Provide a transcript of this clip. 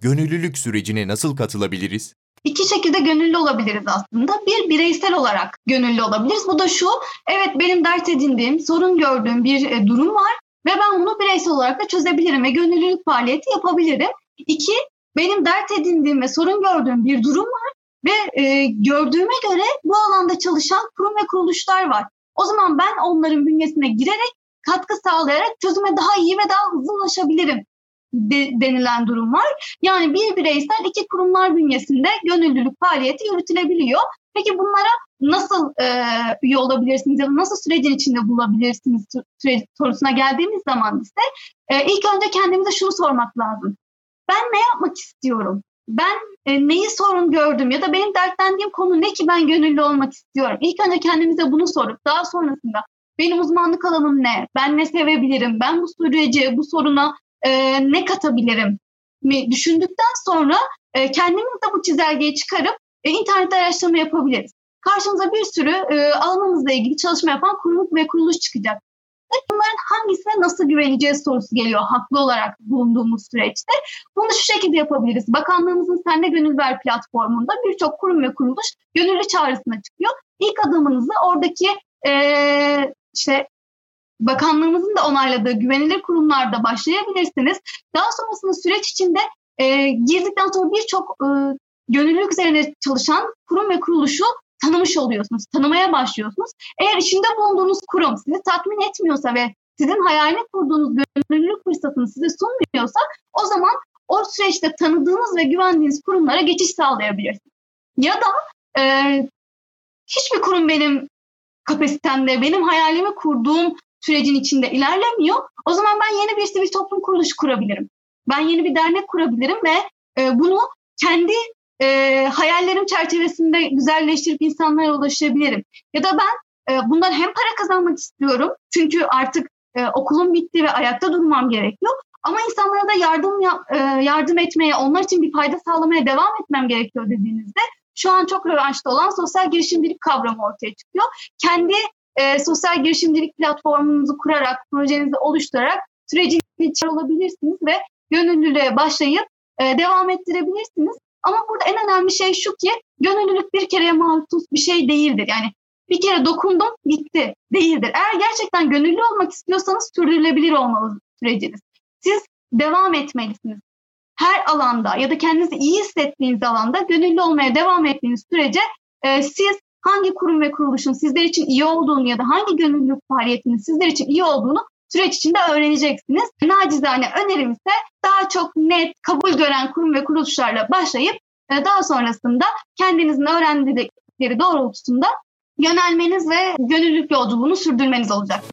gönüllülük sürecine nasıl katılabiliriz? İki şekilde gönüllü olabiliriz aslında. Bir bireysel olarak gönüllü olabiliriz. Bu da şu, evet benim dert edindiğim, sorun gördüğüm bir e, durum var ve ben bunu bireysel olarak da çözebilirim ve gönüllülük faaliyeti yapabilirim. İki, benim dert edindiğim ve sorun gördüğüm bir durum var ve e, gördüğüme göre bu alanda çalışan kurum ve kuruluşlar var. O zaman ben onların bünyesine girerek katkı sağlayarak çözüme daha iyi ve daha hızlı ulaşabilirim de, denilen durum var. Yani bir bireysel iki kurumlar bünyesinde gönüllülük faaliyeti yürütülebiliyor. Peki bunlara nasıl e, üye olabilirsiniz ya da nasıl sürecin içinde bulabilirsiniz süreç sorusuna geldiğimiz zaman ise e, ilk önce kendimize şunu sormak lazım. Ben ne yapmak istiyorum? Ben e, neyi sorun gördüm ya da benim dertlendiğim konu ne ki ben gönüllü olmak istiyorum? İlk önce kendimize bunu sorup daha sonrasında benim uzmanlık alanım ne? Ben ne sevebilirim? Ben bu süreci, bu soruna e, ne katabilirim? mi düşündükten sonra e, kendimiz de bu çizelgeyi çıkarıp e, internette araştırma yapabiliriz. Karşımıza bir sürü e, alanımızla ilgili çalışma yapan kurum ve kuruluş çıkacak. Bunların hangisine nasıl güveneceğiz sorusu geliyor haklı olarak bulunduğumuz süreçte. Bunu şu şekilde yapabiliriz. Bakanlığımızın Sende Gönül Ver platformunda birçok kurum ve kuruluş gönüllü çağrısına çıkıyor. İlk adımınızı oradaki e, işte bakanlığımızın da onayladığı güvenilir kurumlarda başlayabilirsiniz. Daha sonrasında süreç içinde e, girdikten sonra birçok e, gönüllülük üzerine çalışan kurum ve kuruluşu tanımış oluyorsunuz, tanımaya başlıyorsunuz. Eğer içinde bulunduğunuz kurum sizi tatmin etmiyorsa ve sizin hayalini kurduğunuz gönüllülük fırsatını size sunmuyorsa o zaman o süreçte tanıdığınız ve güvendiğiniz kurumlara geçiş sağlayabilirsiniz. Ya da e, hiçbir kurum benim kapasitemde, benim hayalimi kurduğum sürecin içinde ilerlemiyor. O zaman ben yeni bir sivil toplum kuruluşu kurabilirim. Ben yeni bir dernek kurabilirim ve e, bunu kendi e, hayallerim çerçevesinde güzelleştirip insanlara ulaşabilirim. Ya da ben e, bundan hem para kazanmak istiyorum çünkü artık e, okulum bitti ve ayakta durmam gerekiyor. Ama insanlara da yardım e, yardım etmeye, onlar için bir fayda sağlamaya devam etmem gerekiyor dediğinizde şu an çok revanşta olan sosyal girişimcilik kavramı ortaya çıkıyor. Kendi e, sosyal girişimcilik platformunuzu kurarak, projenizi oluşturarak sürecin içinde olabilirsiniz ve gönüllülüğe başlayıp e, devam ettirebilirsiniz. Ama burada en önemli şey şu ki gönüllülük bir kereye mahsus bir şey değildir. Yani bir kere dokundum gitti değildir. Eğer gerçekten gönüllü olmak istiyorsanız sürdürülebilir olmalı süreciniz. Siz devam etmelisiniz. Her alanda ya da kendinizi iyi hissettiğiniz alanda gönüllü olmaya devam ettiğiniz sürece e, siz hangi kurum ve kuruluşun sizler için iyi olduğunu ya da hangi gönüllülük faaliyetinin sizler için iyi olduğunu süreç içinde öğreneceksiniz. Nacizane önerim ise daha çok net kabul gören kurum ve kuruluşlarla başlayıp e, daha sonrasında kendinizin öğrendikleri doğrultusunda yönelmeniz ve gönüllülük yolculuğunu sürdürmeniz olacak.